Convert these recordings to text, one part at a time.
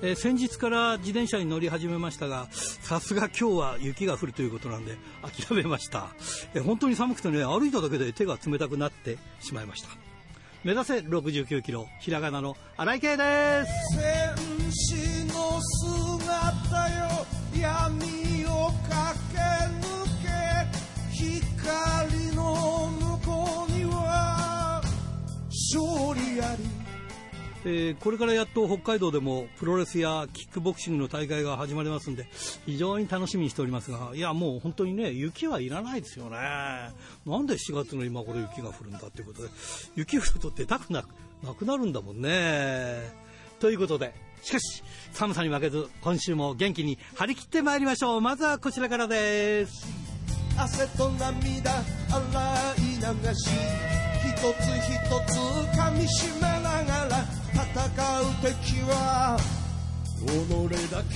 えー、先日から自転車に乗り始めましたが、さすが今日は雪が降るということなんで諦めました。えー、本当に寒くてね、歩いただけで手が冷たくなってしまいました。目指せ69キロ、ひらがなの荒井圭です。えー、これからやっと北海道でもプロレスやキックボクシングの大会が始まりますんで非常に楽しみにしておりますがいやもう本当にね雪はいらないですよね。なんで4月の今頃雪が降るんだということで雪降ると出たくなくなるんだもんね。ということでしかし寒さに負けず今週も元気に張り切ってまいりましょう。まずはこちらからです。汗と涙洗い流し。つ一つ噛みしめながら戦う敵は己だけ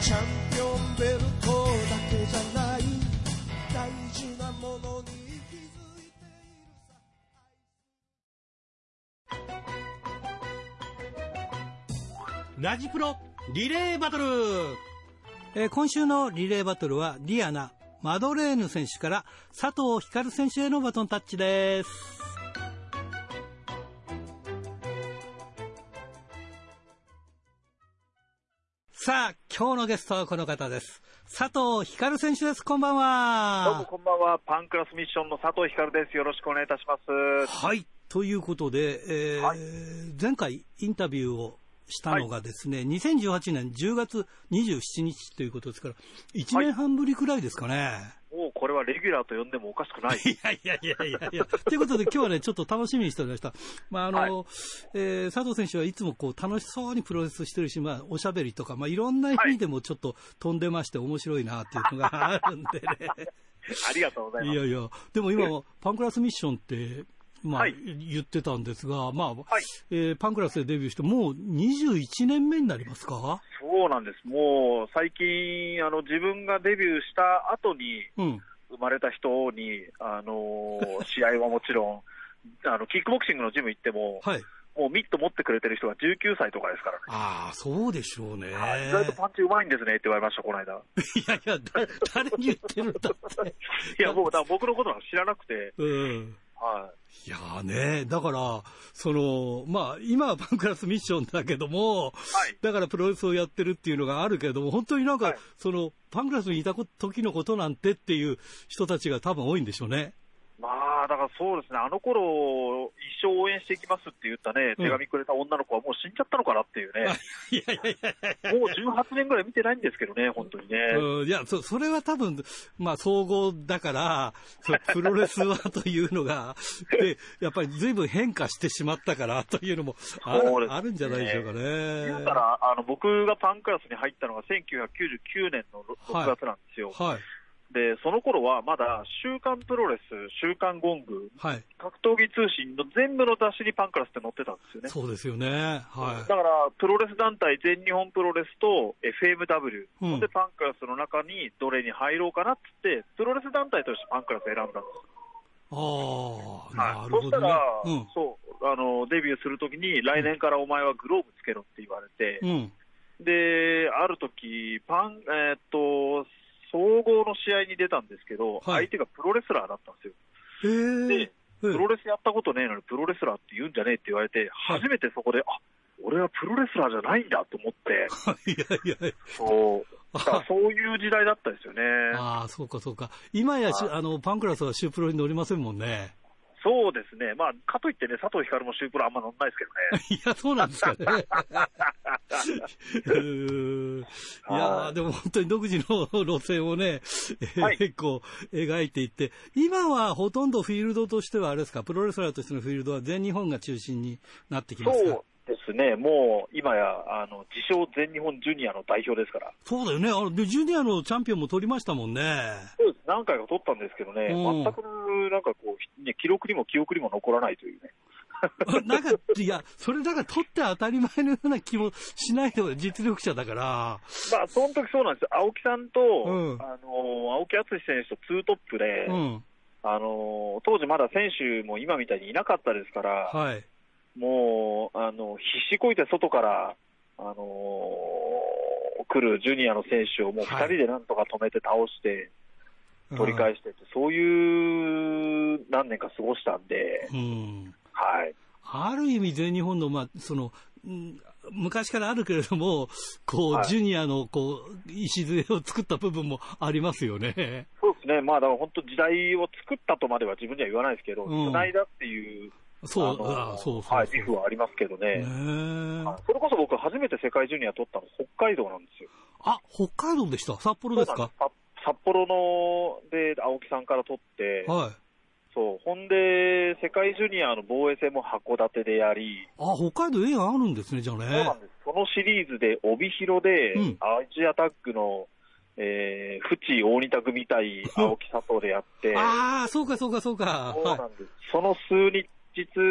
チャンピオンベルトだけじゃない大事なものに気づいているさ。ラジプロリレーバトル、えー、今週のリレーバトルはリアナマドレーヌ選手から佐藤光選手へのバトンタッチです。さあ、今日のゲストはこの方です。佐藤光選手です。こんばんは。どうもこんばんは。パンクラスミッションの佐藤光です。よろしくお願いいたします。はい。ということで、えー、はい、前回インタビューをしたのがですね、はい、2018年10月27日ということですから、1年半ぶりくらいですかね。はいもうこれはレギュラーと呼んでもおかしくない。いやいやいやいやいや。ということで今日はね、ちょっと楽しみにしておりました。まあ、あの、はい、えー、佐藤選手はいつもこう楽しそうにプロレスしてるし、まあ、おしゃべりとか、まあ、いろんな意味でもちょっと飛んでまして面白いなっていうのがあるんでね。ありがとうございます。いやいや、でも今、パンクラスミッションって、まあ、はい、言ってたんですが、まあ、はい、えー、パンクラスでデビューして、もう21年目になりますか？そうなんです。もう、最近、あの、自分がデビューした後に、うん生まれた人に、あのー、試合はもちろん、あの、キックボクシングのジム行っても、はい、もうミット持ってくれてる人が19歳とかですからね。ああ、そうでしょうね。意外とパンチうまいんですねって言われました、この間。いやいや、だ誰に言ってるんだって。いや、僕、だ僕のことは知らなくて、うん。はい。いやーね、だから、その、まあ、今はパンクラスミッションだけども、はい、だからプロレスをやってるっていうのがあるけれども、本当になんか、はい、その、パンクラスにいた時のことなんてっていう人たちが多分多いんでしょうね。まあ、だからそうですね、あの頃一生応援していきますって言ったね、手紙くれた女の子はもう死んじゃったのかなっていうね。いやいやいやもう18年ぐらい見てないんですけどね、本当にね。うん、いや、そそれは多分、まあ、総合だから、プロレスはというのが、で、やっぱり随分変化してしまったからというのもあるね、あるんじゃないでしょうかね。言うたら、あの、僕がパンクラスに入ったのが1999年の6月なんですよ。はい、はいで、その頃はまだ週刊プロレス、週刊ゴング、はい、格闘技通信の全部の雑誌にパンクラスって載ってたんですよね。そうですよね。はい。だから、プロレス団体全日本プロレスと FMW、うん、でパンクラスの中にどれに入ろうかなってって、プロレス団体としてパンクラス選んだんです。ああ、なるほど、ね、そしたら、うん、そう、あの、デビューするときに、来年からお前はグローブつけろって言われて、うん、で、ある時、パン、えー、っと、総合の試合に出たんですけど、はい、相手がプロレスラーだったんですよ。で、プロレスやったことねえのにプロレスラーって言うんじゃねえって言われて、初めてそこで、あ俺はプロレスラーじゃないんだと思って、いやいやそう、そういう時代だったですよね。ああ、そうかそうか。今やあのパンクラスはシュープロに乗りませんもんね。そうですね、まあ、かといってね、佐藤光もシュープロあんま乗んないですけどね。いや、そうなんですかね。いやでも本当に独自の路線をね、はい、結構描いていって、今はほとんどフィールドとしてはあれですか、プロレスラーとしてのフィールドは全日本が中心になってきますか？ですね、もう今やあの自称全日本ジュニアの代表ですから。そうだよね、あのでジュニアのチャンピオンも取りましたもんね。そうです、何回か取ったんですけどね、全くなんかこう、ね、記録にも記憶にも残らないというね。なんか、いや、それなんか取って当たり前のような気もしないで実力者だから。まあ、その時そうなんですよ。青木さんと、うん、あの、青木敦選手とツートップで、うん、あの、当時まだ選手も今みたいにいなかったですから、はい、もう、あの、必死こいて外から、あの来るジュニアの選手をもう2人でなんとか止めて倒して、取り返してって、そういう何年か過ごしたんで、うん、はい。ある意味、全日本の、まあ、その、昔からあるけれども、こう、はい、ジュニアの、こう、礎を作った部分もありますよね。そうですね。まあ、だから本当時代を作ったとまでは自分には言わないですけど、つ、うん、ないだっていう、そう、あそうそうはい、自負はありますけどね。それこそ僕、初めて世界ジュニア取ったの北海道なんですよ。あ、北海道でした？札幌ですか？札幌ので青木さんから取って、はい、そう。ほんで、世界ジュニアの防衛戦も函館でやり、あ北海道、映画あるんですね、じゃあね。そうなんです。そのシリーズで、帯広で、うん、アジアタッグの、えー、淵大仁田組対青木佐藤でやって、ああ、そうか、そうか、そうか。そうなんです、はい、その数日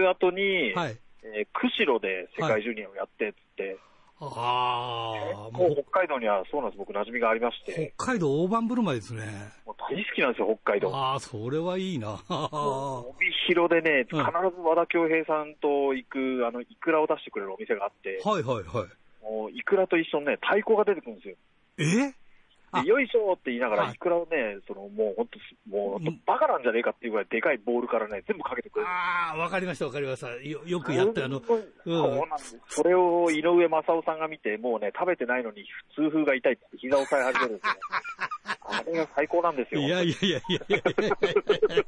後に、はいえー、釧路で世界ジュニアをやってっつって、はいああ。もう北海道にはそうなんです、僕、馴染みがありまして。北海道大盤振る舞いですね。もう大好きなんですよ、北海道。ああ、それはいいな。帯広でね、必ず和田恭平さんと行く、あの、イクラを出してくれるお店があって。はいはいはい。もう、イクラと一緒にね、太鼓が出てくるんですよ。え？でよいしょって言いながら、いくらをね、そのもう本当、もうバカなんじゃねえかっていうぐらいでかいボールからね、全部かけてくれる。ああ、わかりました、わかりました。よよくやって、あの、そうなんです。それを井上正夫さんが見て、もうね、食べてないのに痛風が痛いって膝を押さえ始めるんですよ、ね。あれが最高なんですよ。いやいやいやいやいや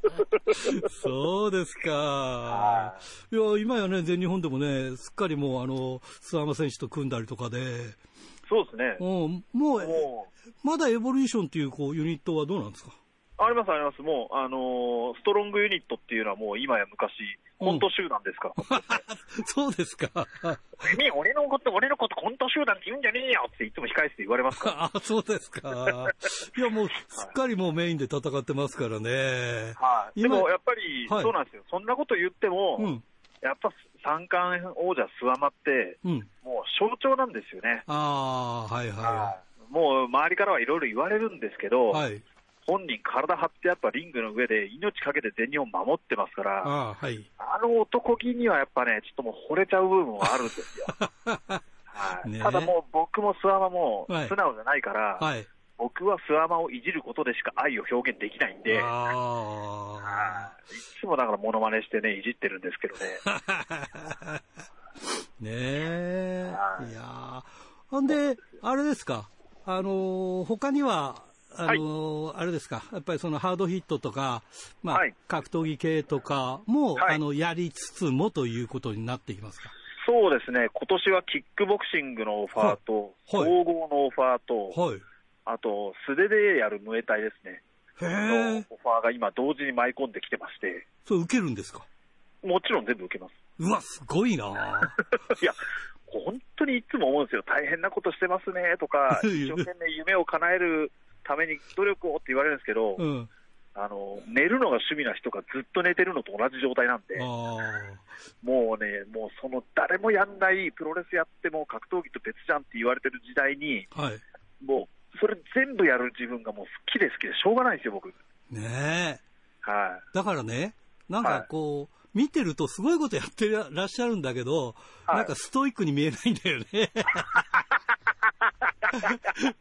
そうですか。いや、今やね、全日本でもね、すっかりもう、あの、諏訪山選手と組んだりとかで、そうですね。うん、もう、まだエボリューションっていうこうユニットはどうなんですか？あります、あります。もう、あのー、ストロングユニットっていうのはもう今や昔、コント集団ですから。うん、そうですか。君、俺のこと、俺のことコント集団って言うんじゃねえよっていつも控えて言われますから。あ、そうですか。いや、もう、すっかりもうメインで戦ってますからね。はい。でも、やっぱり、そうなんですよ。そんなこと言っても、うん、やっぱ三冠王者諏訪間って、うん、もう象徴なんですよね。ああ、はいはい。もう周りからはいろいろ言われるんですけど、はい、本人、体張ってやっぱリングの上で命かけて全日本守ってますから、あ,、はい、あの男気にはやっぱね、ちょっともう惚れちゃう部分はあるんですよ。はい、ただもう僕も諏訪間も素直じゃないから、はい、僕は諏訪間をいじることでしか愛を表現できないんで、いつもだからモノマネしてね、いじってるんですけどね。ねえ。い。やほんで、あれですか、あのー、他には、あのーはい、あれですか、やっぱりそのハードヒットとか、まあ、はい、格闘技系とかも、はい、あの、やりつつもということになっていますか？そうですね、今年はキックボクシングのオファーと、総合のオファーと、あと、素手でやるムエタイですね。へのオファーが今同時に舞い込んできてまして。それ受けるんですか？もちろん全部受けます。うわ、すごいな いや、本当にいつも思うんですよ。大変なことしてますねとか、一生懸命夢を叶えるために努力をって言われるんですけど、うん、あの、寝るのが趣味な人がずっと寝てるのと同じ状態なんで、もうね、もうその誰もやんないプロレスやっても格闘技と別じゃんって言われてる時代に、はい、もうそれ全部やる自分がもう好きで好きでしょうがないんですよ、僕。ねえ。はい。だからね、なんかこう、はい見てるとすごいことやってらっしゃるんだけど、はい、なんかストイックに見えないんだよね。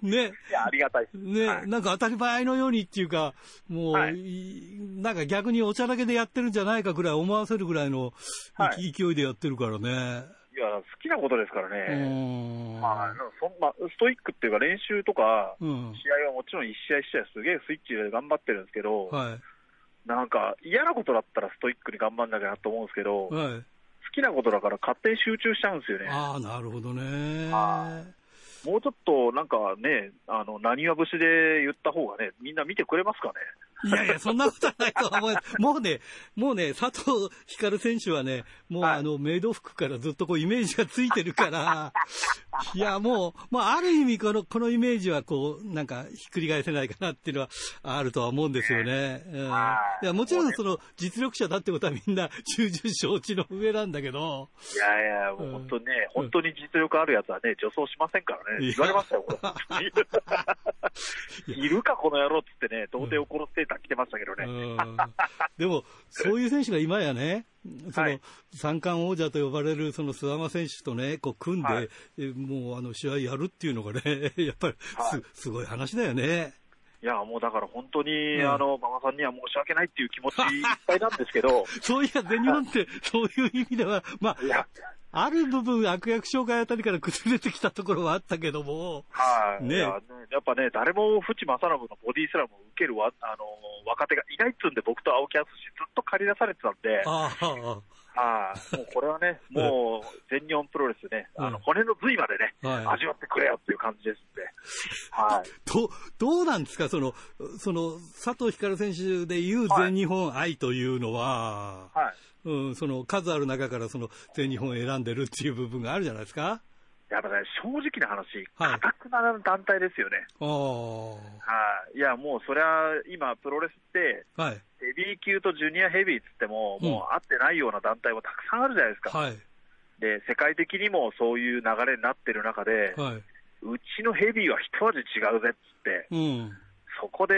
ね。いや、ありがたいね、はい、なんか当たり前のようにっていうか、もう、はい、なんか逆にお茶だけでやってるんじゃないかぐらい思わせるぐらいの、はい、勢いでやってるからね。いや、好きなことですからね。まあ、そんな、ストイックっていうか練習とか、試合はもちろん一試合一試合すげえスイッチで頑張ってるんですけど、はいなんか嫌なことだったらストイックに頑張んなきゃなと思うんですけど、はい、好きなことだから勝手に集中しちゃうんですよね。ああ、なるほどね。もうちょっとなんかね、あの、何は節で言った方がね、みんな見てくれますかね。いやいや、そんなことはないと思う。もうね、もうね、佐藤光選手はね、もう、はい、あの、メイド服からずっとこうイメージがついてるから、いや、もう、まあ、ある意味この、このイメージは、こう、なんか、ひっくり返せないかなっていうのはあるとは思うんですよね。うん、い。や、もちろん、その、実力者だってことはみんな、重々承知の上なんだけど。いやいや、もう本当ね、うん、本当に実力あるやつはね、女装しませんからね。言われましたよ、これ。いるか、この野郎っつってね、童貞を殺すセーター着てましたけどね。でも、そういう選手が今やね、その、三冠王者と呼ばれるその諏訪間選手とね、こう組んで、はい、もうあの試合やるっていうのがね、やっぱりすはい、すごい話だよね。いや、もうだから本当に、うん、あの、馬場さんには申し訳ないっていう気持ちいっぱいなんですけど。そういや、全日本ってそういう意味では、まあ、ある部分、悪役障害あたりから崩れてきたところはあったけども、はい、ね、やっぱね、誰も淵正信のボディスラムを受けるわあの若手がいないっつうんで、僕と青木淳、ずっと借り出されてたんで、あはい、もうこれはね、もう全日本プロレスね、あの骨の髄までね、はい、味わってくれよっていう感じですんで、はい、ど どうなんですか、そのその佐藤光選手でいう全日本愛というのは。はい。うん、その数ある中からその全日本を選んでるっていう部分があるじゃないですか？やっぱね、正直な話、かたくなな団体ですよね。はい、いや、もうそりゃ、今、プロレスって、はい、ヘビー級とジュニアヘビーっつっても、うん、もう合ってないような団体もたくさんあるじゃないですか。はい、で、世界的にもそういう流れになってる中で、はい、うちのヘビーは一味違うぜっつって、うん、そこで、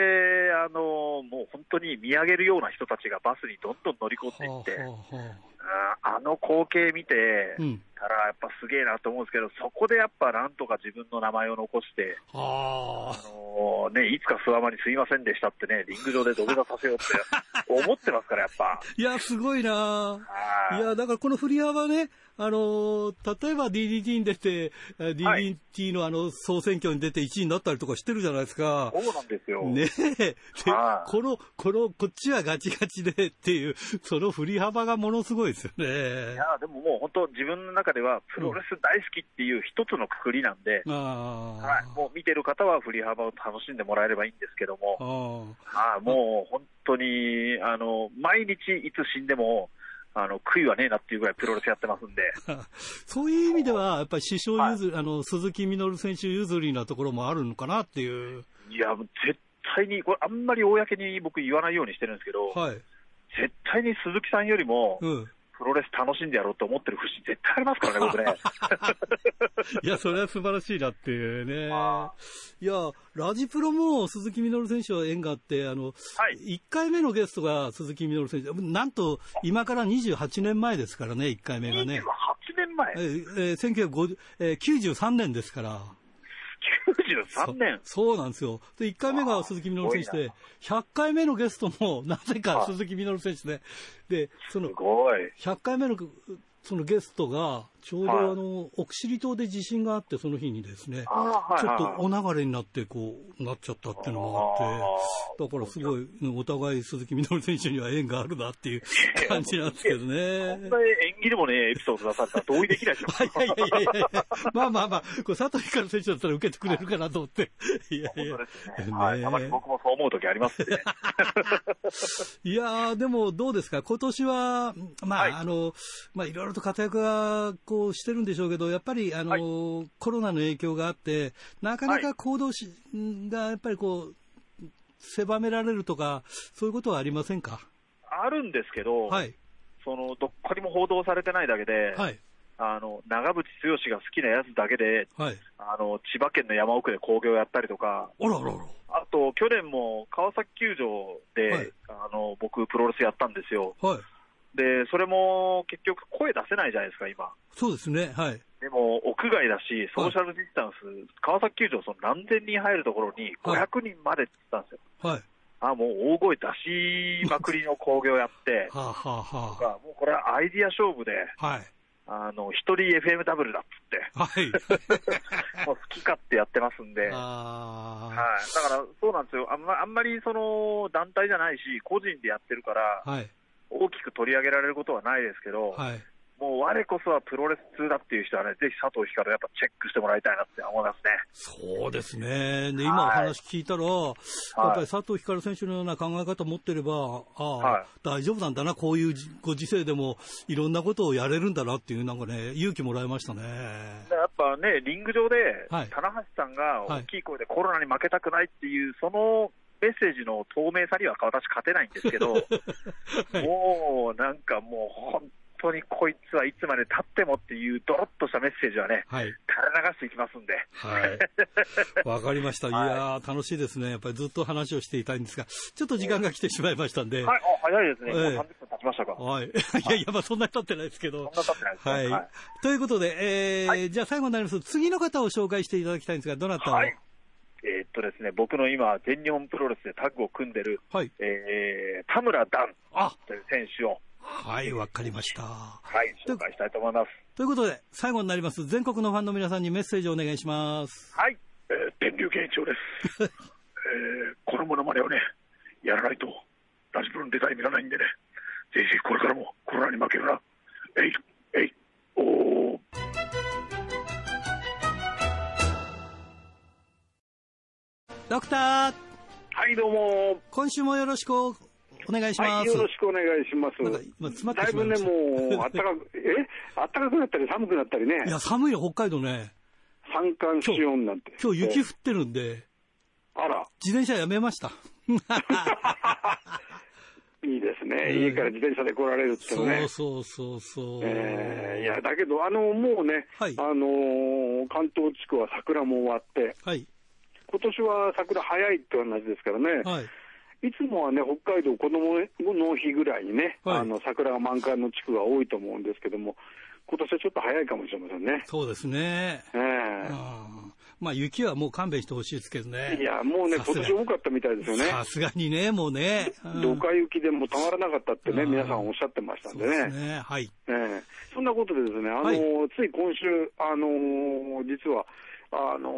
あのもう本当に見上げるような人たちがバスにどんどん乗り込んでいって、あの光景見てたら、やっぱすげえなと思うんですけど、そこでやっぱなんとか自分の名前を残して、あのね、いつか諏訪間にすいませんでしたってね、リング上で土下座させようって思ってますから、やっぱ。いや、すごいな。いや、だからこの振り幅ね、あの例えば DDT に出て、DDT のあの総選挙に出て1位になったりとかしてるじゃないですか。そうなんですよ。ねえ。この、この、こっちはガチガチでっていう、その振り幅がものすごいですよね。いや、でももう本当自分の中ではプロレス大好きっていう一つのくくりなんで、うん、はい、もう見てる方は振り幅を楽しんでもらえればいいんですけども、はい、もう本当に、あの、毎日いつ死んでも、あの、悔いはねえなっていうぐらいプロレスやってますんで。そういう意味では、やっぱり師匠譲り、はい、あの、鈴木みのる選手譲りなところもあるのかなっていう。いや、絶対に、これあんまり公に僕言わないようにしてるんですけど、はい、絶対に鈴木さんよりも、うん、プロレス楽しんでやろうと思ってる節絶対ありますからね、僕ね。いや、それは素晴らしいなっていうね。いや、ラジプロも鈴木みのる選手は縁があって、あの、はい、1回目のゲストが鈴木みのる選手、なんと今から28年前ですからね、1回目がね。28年前？えー、えー、1993年ですから。93年。そうなんですよ。で、1回目が鈴木みのる選手で、100回目のゲストも なぜか鈴木みのる選手で、で、その、100回目のそのゲストが、ちょうどあの、奥尻島で地震があって、その日にですね、ちょっとお流れになって、こう、なっちゃったっていうのもあって、だからすごい、お互い鈴木みのる選手には縁があるなっていう感じなんですけどね。そんな縁起でもね、エピソード出されたら同意できないでしょ。いやいやいやいやまあまあまあ、これ佐藤光選手だったら受けてくれるかなと思って。いやいや。ね、はい。たまに僕もそう思う時ありますね。いやでもどうですか？今年は、まあ、はい、あの、まあいろいろと活躍はこうしてるんでしょうけど、やっぱりあの、はい、コロナの影響があって、なかなか行動し、がやっぱりこう、狭められるとか、そういうことはありませんか？あるんですけど、はい、そのどっかにも報道されてないだけで、はい、あの長渕剛が好きなやつだけで、はい、あの千葉県の山奥で興行やったりとか、あららら。あと去年も川崎球場で、はい、あの僕、プロレスやったんですよ。はいで、それも結局声出せないじゃないですか、今。そうですね、はい。でも、屋外だし、ソーシャルディスタンス、はい、川崎球場、その何千人入るところに500人までって言ったんですよ。はい。あ、もう大声出しまくりの興行やって、はあはあはあ、もうこれはアイディア勝負で、はい。あの、一人 FM ダブルだっつって、はい。もう好き勝手やってますんで、はい。だからそうなんですよ。あんまあんまりその団体じゃないし、個人でやってるから、はい。大きく取り上げられることはないですけど、はい、もう我こそはプロレス通だっていう人はね、ぜひ佐藤光やっぱチェックしてもらいたいなって思いますね。そうですね。で、今お話聞いたら、はい、やっぱり佐藤光選手のような考え方を持ってれば、ああ、はい、大丈夫なんだな、こういうご時世でもいろんなことをやれるんだなっていう、なんかね、勇気もらいましたね。やっぱね、リング上で、はい、棚橋さんが大きい声でコロナに負けたくないっていう、そのメッセージの透明さには私勝てないんですけど、はい、もうなんかもう本当にこいつはいつまでたってもっていうどろっとしたメッセージはね、はい、垂れ流していきますんで。はい。わかりました。いや楽しいですね。やっぱりずっと話をしていたいんですが、ちょっと時間が来てしまいましたんで。はい、早いですね。えー、もう30分経ちましたか。はい。いやいや、まあそんなに経ってないですけど。そんな経ってないですね。はい。はい、ということで、えー、はい、じゃあ最後になります。次の方を紹介していただきたいんですが、どなたを、はいえー、っとですね、僕の今、全日本プロレスでタッグを組んでる、はい、えー、田村段という選手を、はい、わかりました。はい、紹介したいと思います。ということで、最後になります、全国のファンの皆さんにメッセージをお願いします。はい、えー、天竜健一郎です。えー、このものまねをね、やらないと、ラジプロの出たい見らないんでね、ぜひこれからもコロナに負けるな。えい、えい、ドクターはいどうも今週もよろしくお願いします、はい、よろしくお願いします。だいぶね、もう、あったかく、え？あったかくなったり寒くなったりね。いや、寒いよ、北海道ね。三寒四温なんて。今日雪降ってるんで。あら。自転車やめました。いいですね、家から自転車で来られるってね。そうそうそうそう。えー、いや、だけど、あの、もうね、はい、あのー、関東地区は桜も終わって、はい、今年は桜早いって話ですからね。はいいつもはね、北海道、子どもの日ぐらいにね、はい、あの桜が満開の地区が多いと思うんですけども、今年はちょっと早いかもしれませんね。そうですね。ええまあ雪はもう勘弁してほしいですけどね。いや、もうね、今年多かったみたいですよね。さすがにね、もうね。どか雪でもたまらなかったってね、皆さんおっしゃってましたんでね。そうですね、はい。ええそんなことでですね、あの、はい、つい今週、あの実は、あの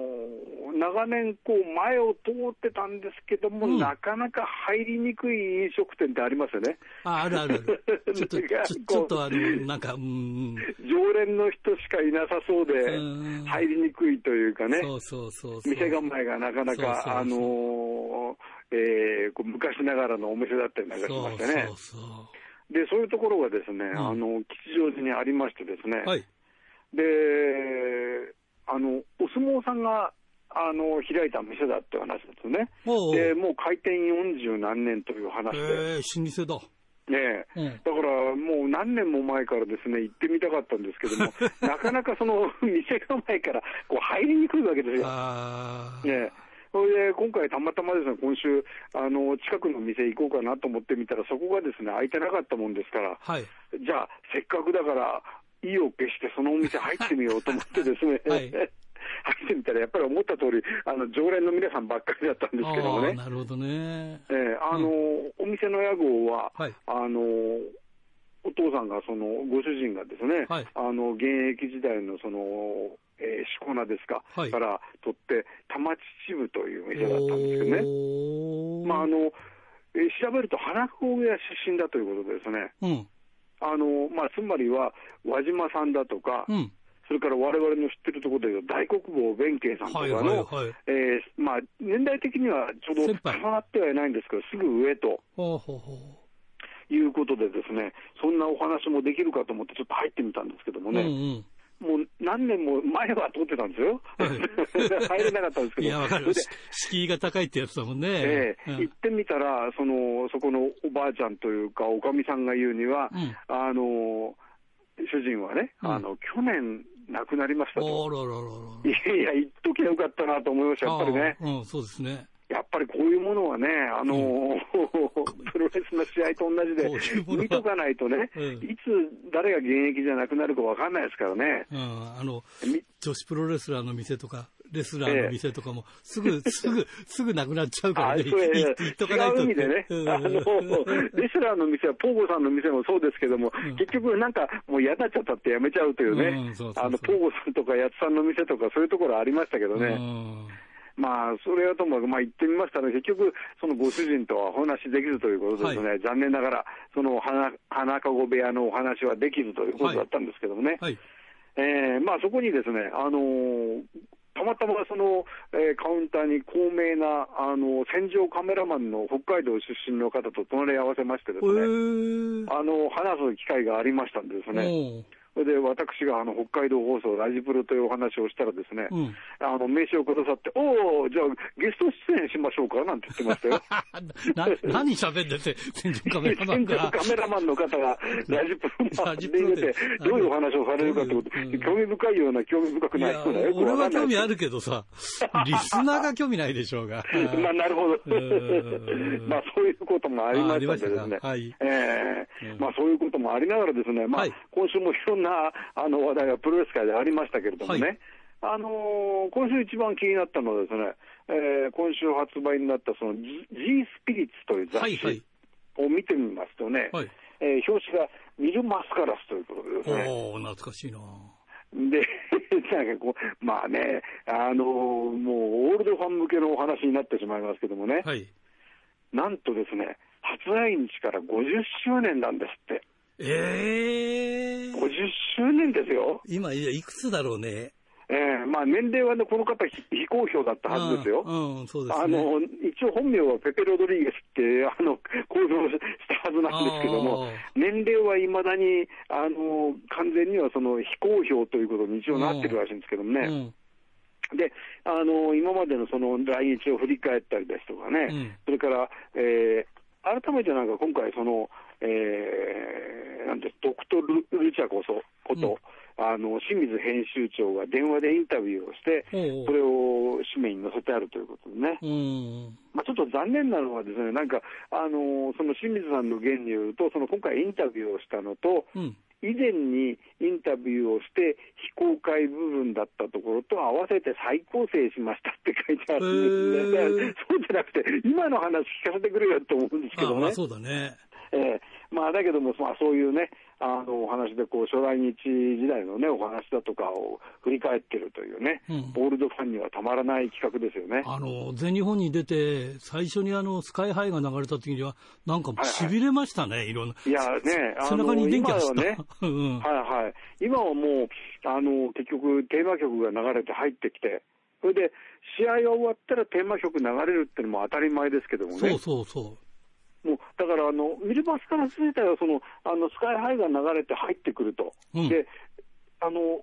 長年、こう前を通ってたんですけども、うん、なかなか入りにくい飲食店ってありますよね。ああるある。ある。ちょっと、ちょっとあの、なんか、うん、常連の人しかいなさそうで、入りにくいというかね、そうそうそう店構えがなかなか、あのえー、こう昔ながらのお店だったりなんかしましてね。そうそうそう。で、そういうところがですね、うん、あの、吉祥寺にありましてですね、はい、で、あの、お相撲さんが、あの、開いた店だって話ですね。おうおうで、もう開店40何年という話で。えー、老舗だ。ねえ、うん、だからもう何年も前からですね、行ってみたかったんですけども、なかなかその店構えからこう入りにくいわけですよ。ねそれで今回たまたまですね、今週、あの、近くの店行こうかなと思ってみたら、そこがですね、開いてなかったもんですから、はい、じゃあ、せっかくだから、意を決してそのお店入ってみようと思ってですね、はい、入ってみたら、やっぱり思った通り、あの常連の皆さんばっかりだったんですけどもね。なるほどね。えー、あの、うん、お店の屋号は、はい、あの、お父さんが、その、ご主人がですね、はい、あの、現役時代のその、えー、しこ名ですか、はい、から取って、玉秩父という店だったんですけどね。まあ、あの、えー、調べると花子屋出身だということですね。うんあのまあ、つまりは輪島さんだとか、うん、それからわれわれの知ってるところでいう大国防弁慶さんとかの、えまあ、年代的にはちょうど重なってはいないんですけど、すぐ上と。いうことでですね、そんなお話もできるかと思ってちょっと入ってみたんですけどもね。うんうんもう何年も前は通ってたんですよ。入れなかったんですけど。いや、わかる。敷居が高いってやつだもんね。ええーうん、行ってみたら、その、そこのおばあちゃんというか、おかみさんが言うには、うん、あの、主人はね、うん、あの、去年亡くなりましたと。いやいや、言っときゃよかったなと思いました、やっぱりね。うん、そうですね。やっぱりこういうものはね、あの、うん、プロレスの試合と同じで、見とかないとね、うん、いつ誰が現役じゃなくなるか分かんないですからね。うん、あの、女子プロレスラーの店とか、レスラーの店とかも、すぐ、すぐ、すぐなくなっちゃうからね。そう違う意味でね、あの、レスラーの店は、ポーゴさんの店もそうですけども、うん、結局なんかもう嫌になっちゃったってやめちゃうというね、あの、ポーゴさんとかやつさんの店とかそういうところありましたけどね。まあ、それはともかく、まあ、言ってみましたら、結局、そのご主人とはお話できるということですね、はい、残念ながら、その花花籠部屋のお話はできずということだったんですけどもね、はい。はい、えー、まあ、そこにですね、あのーたまたまその、えー、カウンターに高名なあの戦場カメラマンの北海道出身の方と隣り合わせましてですね、あの話す機会がありましたんですね。それで私があの北海道放送、ラジプロというお話をしたらですね、うん、あの名刺をくださって、おお、じゃあゲスト出演しましょうかなんて言ってましたよ。な何喋ってて、戦場カメラマンが。カメラマンの方がラジプロに出て、どういうお話をされるかということ、うん、興味深いような、興味深くないような、よく俺は興味あるけどさ、リスナーが興味ないでしょうが。まあ、なるほど。まあ、そういうこともありましたんでですね。はい、えー、まあ、そういうこともありながらですね、まあ、今週もいろんななあの話題がプロレス界でありましたけれどもね、はい、あのー、今週一番気になったのはですね、えー、今週発売になったその G, G スピリッツという雑誌を見てみますとね、はい。はい、えー、表紙がミル・マスカラスということですね。お懐かしいな。で、なんかこう、まあね、あのー、もうオールドファン向けのお話になってしまいますけどもね、はい、なんとですね、発売日から50周年なんですって。ええー。50周年ですよ。今、いくつだろうね。ええー、まあ年齢はね、この方非公表だったはずですよ。うん、そうです、ね、あの、一応本名はペペロドリーゲスって、あの、公表したはずなんですけども、年齢はいまだに、あの、完全にはその非公表ということに一応なってるらしいんですけどもね。うんで、あの、今までのその来日を振り返ったりですとかね、うん、それから、えー、改めてなんか今回その、えー、なんです、ドクトル・ルチャこそ、こと、うん、あの、清水編集長が電話でインタビューをして、それを紙面に載せてあるということでね。まあ、ちょっと残念なのはですね、なんか、あのその清水さんの言によると、その今回インタビューをしたのと、うん以前にインタビューをして非公開部分だったところと合わせて再構成しましたって書いてあるんですね。そうじゃなくて、今の話聞かせてくれよと思うんですけどね。あまあそうだね。えー、まあ、だけども、まあ、そういうね、あのお話でこう初来日時代のね、お話だとかを振り返ってるというね、うん、オールドファンにはたまらない企画ですよね。あの、全日本に出て、最初にあの、スカイハイが流れた時には、なんか痺れましたね、はいはい、いろんな。いやね、背中に電気がした。ね、うん、はいはい。今はもう、あの、結局テーマ曲が流れて入ってきて、それで、試合が終わったらテーマ曲流れるっていうのも当たり前ですけどもね。そうそうそう。もうだからあの、ミルバスから自体はそのあのスカイハイが流れて入ってくると、うん、であの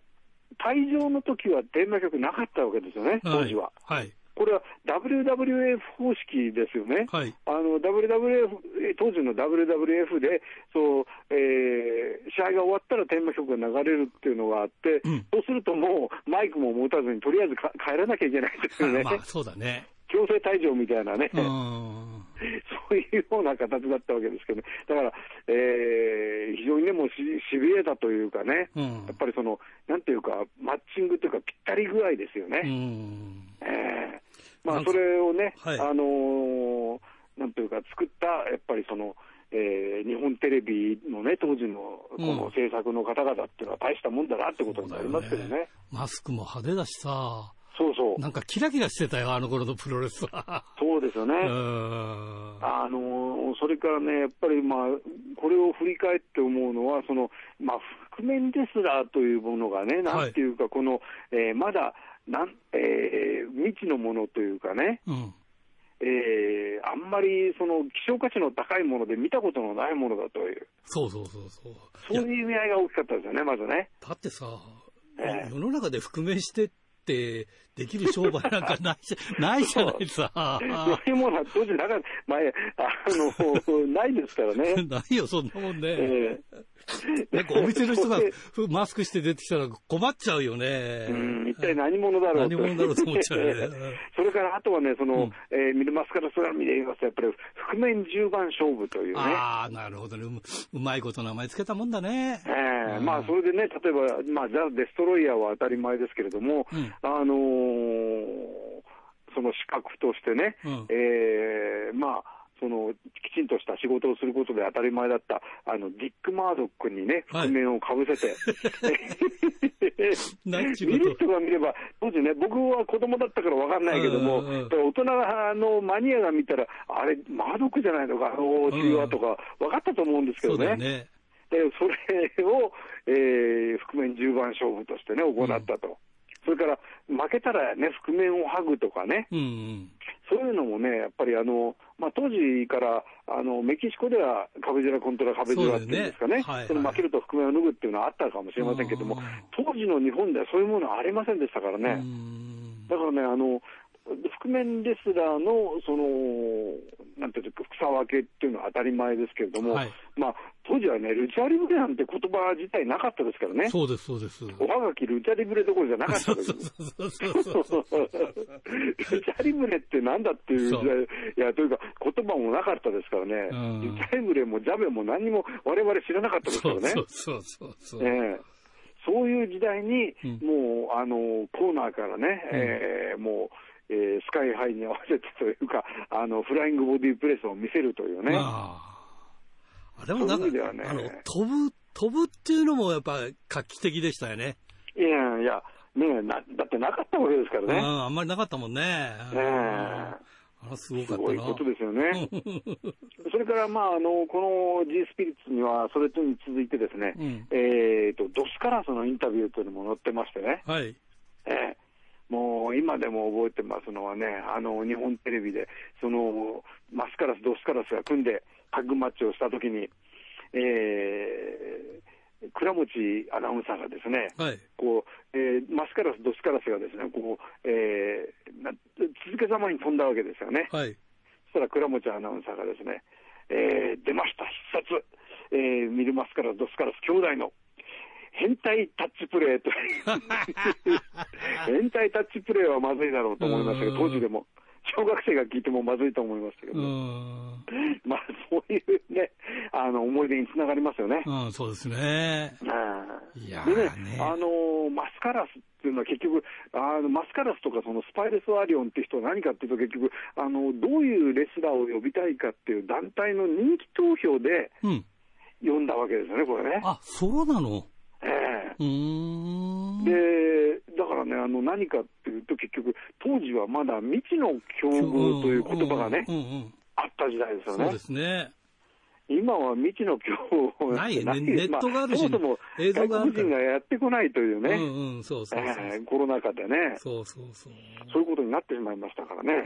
退場の時はテーマ曲なかったわけですよね、当時は。はい、はいこれは WWF 方式ですよね、はい、あの WWF 当時の WWF でそう、えー、試合が終わったらテーマ曲が流れるっていうのがあって、うん、そうするともうマイクも持たずに、とりあえず帰らなきゃいけないですよね。まあ、そうだね強制退場みたいなね、そういうような形だったわけですけど、ね、だから、えー、非常にね、もうししびれたというかね、うん、やっぱりその、なんていうか、マッチングというか、ぴったり具合ですよね。うん、えー、まあ、それをね、はい、あのー、なんていうか、作った、やっぱりその、えー、日本テレビのね、当時のこの制作の方々っていうのは大したもんだなってことになりますけどね。ね。マスクも派手だしさ、そうそう。なんかキラキラしてたよ、あの頃のプロレスは。そうですよね。あの、それからね、やっぱりまあ、これを振り返って思うのは、その、まあ、覆面レスラーというものがね、なんていうか、この、えー、まだ、なん、えー、未知のものというかね、うん、えー、あんまりその希少価値の高いもので見たことのないものだという。そうそうそうそう。そういう意味合いが大きかったですよね、まずね。だってさ、えー、世の中で覆面してってできる商売なんかないじゃ ないじゃないさ。そういうものは当時なか前、あの、ないですからね。ないよ、そんなもんね。えー、なんかお店の人がマスクして出てきたら困っちゃうよね。うん、一体何者だろう何者だろうと思っちゃうよね。それからあとはね、その、うん、えー、ミルマスカラスラミで言いますと、やっぱり覆面10番勝負というね。ああ、なるほどねう。うまいこと名前つけたもんだね。ええー、まあそれでね、例えば、まあ、ザ・デストロイヤーは当たり前ですけれども、うん、あのの資格としてね、うん、えー、まあ、そのきちんとした仕事をすることで当たり前だったあのディック・マードックにね、覆面をかぶせて、は見る人が見れば、当時ね、僕は子供だったから分かんないけども、大人のマニアが見たら、あれ、マドクじゃないのか、あの中和とか、分かったと思うんですけどね。ね。でそれを、えー、覆面10番勝負としてね、行ったと。うん、それから負けたらね、覆面を剥ぐとかね、うんうん、そういうのもね、やっぱりあの、まあ、当時からあのメキシコでは壁面コントラ壁面っていうんですかね、そ、ね。はいはい、の負けると覆面を脱ぐっていうのはあったかもしれませんけども、当時の日本ではそういうものはありませんでしたからね。だからね、あの覆面レスラーの、その、なんていうか、草分けっていうのは当たり前ですけれども、はい、まあ、当時はね、ルチャリブレなんて言葉自体なかったですからね。そうです、そうです。おはがきルチャリブレどころじゃなかったです。ルチャリブレってなんだっていう時代、いや、というか、言葉もなかったですからね。うん、ルチャリブレもジャベも何も我々知らなかったですからね。そうそうそうそう。ねそういう時代に、うん、もう、あの、コーナーからね、うん、えー、もう、えー、スカイハイに合わせてというか、あのフライングボディープレスを見せるというね。あでもなんか、ね、あの飛ぶ、飛ぶっていうのもやっぱ画期的でしたよね。いやいや、ねなだってなかったわけですからね。ああんまりなかったもんね。ねあすごかったすごいことですよね。それから、まあ、あのこの G スピリッツには、それとに続いてですね、うん、えっ、と、ドスカラスのインタビューというのも載ってましてね。はい。えーもう今でも覚えてますのはね、あの日本テレビで、そのマスカラス、ドスカラスが組んでタッグマッチをしたときに、えー、倉持アナウンサーがですね、はい、こうえー、マスカラス、ドスカラスがですね、こうえー、続けざまに飛んだわけですよね。はい、そしたら倉持アナウンサーがですね、えー、出ました、必殺、えー、ミルマスカラス、ドスカラス兄弟の変態タッチプレーと 変態タッチプレーはまずいだろうと思いましたけど、当時でも。小学生が聞いてもまずいと思いましたけど、まあそういうね、あの思い出につながりますよね。うん、そうですね。いやでね、あのマスカラスっていうのは結局、あのマスカラスとかそのスパイレス・アリオンって人は何かっていうと、結局あの、どういうレスラーを呼びたいかっていう団体の人気投票で、呼んだわけですよね、これね。あそうなの？ええ。で、だからね、あの何かっていうと、結局、当時はまだ未知の境遇という言葉がね、あった時代ですよね。そうですね。今は未知の境遇ない、ね、ネットがあるし、まあ、そもそも外国人がやってこないというね、コロナ禍でね。そうそうそう、そういうことになってしまいましたからね。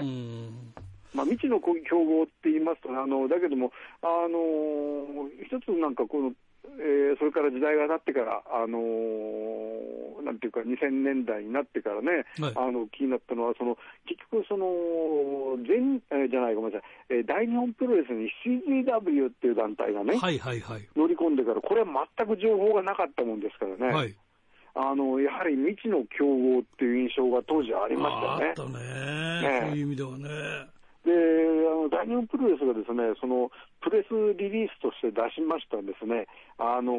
まあ、未知の競合って言いますと、あのだけども、あの一つなんかこのえー、それから時代が経ってから、あのー、なんていうか、2000年代になってからね、はい、あの気になったのは、その結局、その全、えー、じゃない、ごめんなさい、えー、大日本プロレスに CGW っていう団体がね、はいはいはい、乗り込んでから、これは全く情報がなかったもんですからね。はいあのやはり未知の競合っていう印象が当時ありましたね。あったね、ね、そういう意味ではね。で、あの大日本プロレスがですね、そのプレスリリースとして出しましたですね、あの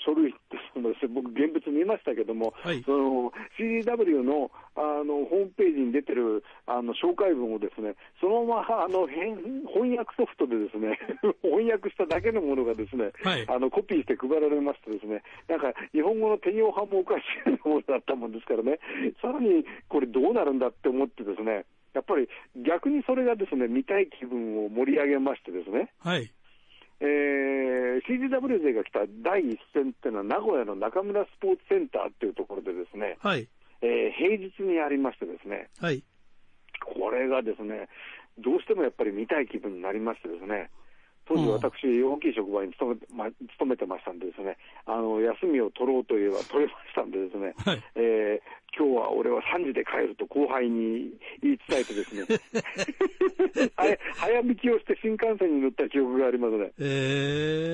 書類ってそのです、ね、僕、現物見ましたけども、はい、その CDW のあのホームページに出てるあの紹介文をですね、そのままあの翻訳ソフトでですね 翻訳しただけのものがですね、はい、あのコピーして配られましてですね、なんか日本語の手用派もおかしいものだったもんですからね、さらにこれどうなるんだって思ってですね、やっぱり逆にそれがですね見たい気分を盛り上げましてですね、はい。えー、CGW 勢が来た第一戦っていうのは、名古屋の中村スポーツセンターっていうところでですね、はい。えー、平日にありましてですね、はい、これがですね、どうしてもやっぱり見たい気分になりましてですね、当時私、大きい職場に勤め,、ま、勤めてましたんでですね、あの、休みを取ろうといえば取れましたんでですね、はい、えー、今日は俺は3時で帰ると後輩に言い伝えてですね、早引きをして新幹線に乗った記憶がありますね。え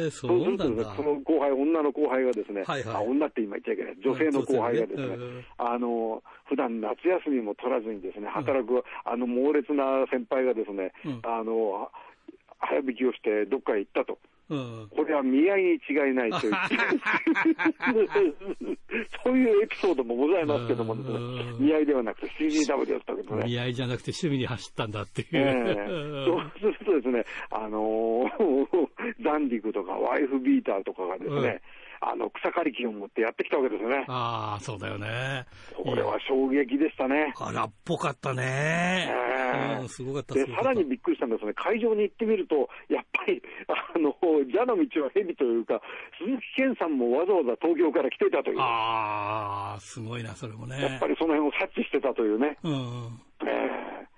ー、そうなんだ。その後輩、女の後輩がですね、はいはい、あ女って今言っちゃいけない、女性の後輩がですね、ね。あの、普段夏休みも取らずにですね、働く、あの猛烈な先輩がですね、うん、あの、早引きをしてどっかへ行ったと。うん、これは見合いに違いないという そういうエピソードもございますけども、ね、見合いではなくて CGW だったけどね。見合いじゃなくて趣味に走ったんだっていう。えー、そうするとですね、あのー、ザンディクとかワイフビーターとかがですね、あの草刈り機を持ってやってきたわけですよね。ああ、そうだよね。これは衝撃でしたね。あらっぽかったね。えー、うん、すごかったでさらにびっくりしたんですね、会場に行ってみると、やっぱり、あの、蛇の道は蛇というか、鈴木健さんもわざわざ東京から来てたという。ああ、すごいな、それもね。やっぱりその辺を察知してたというね。うん、えー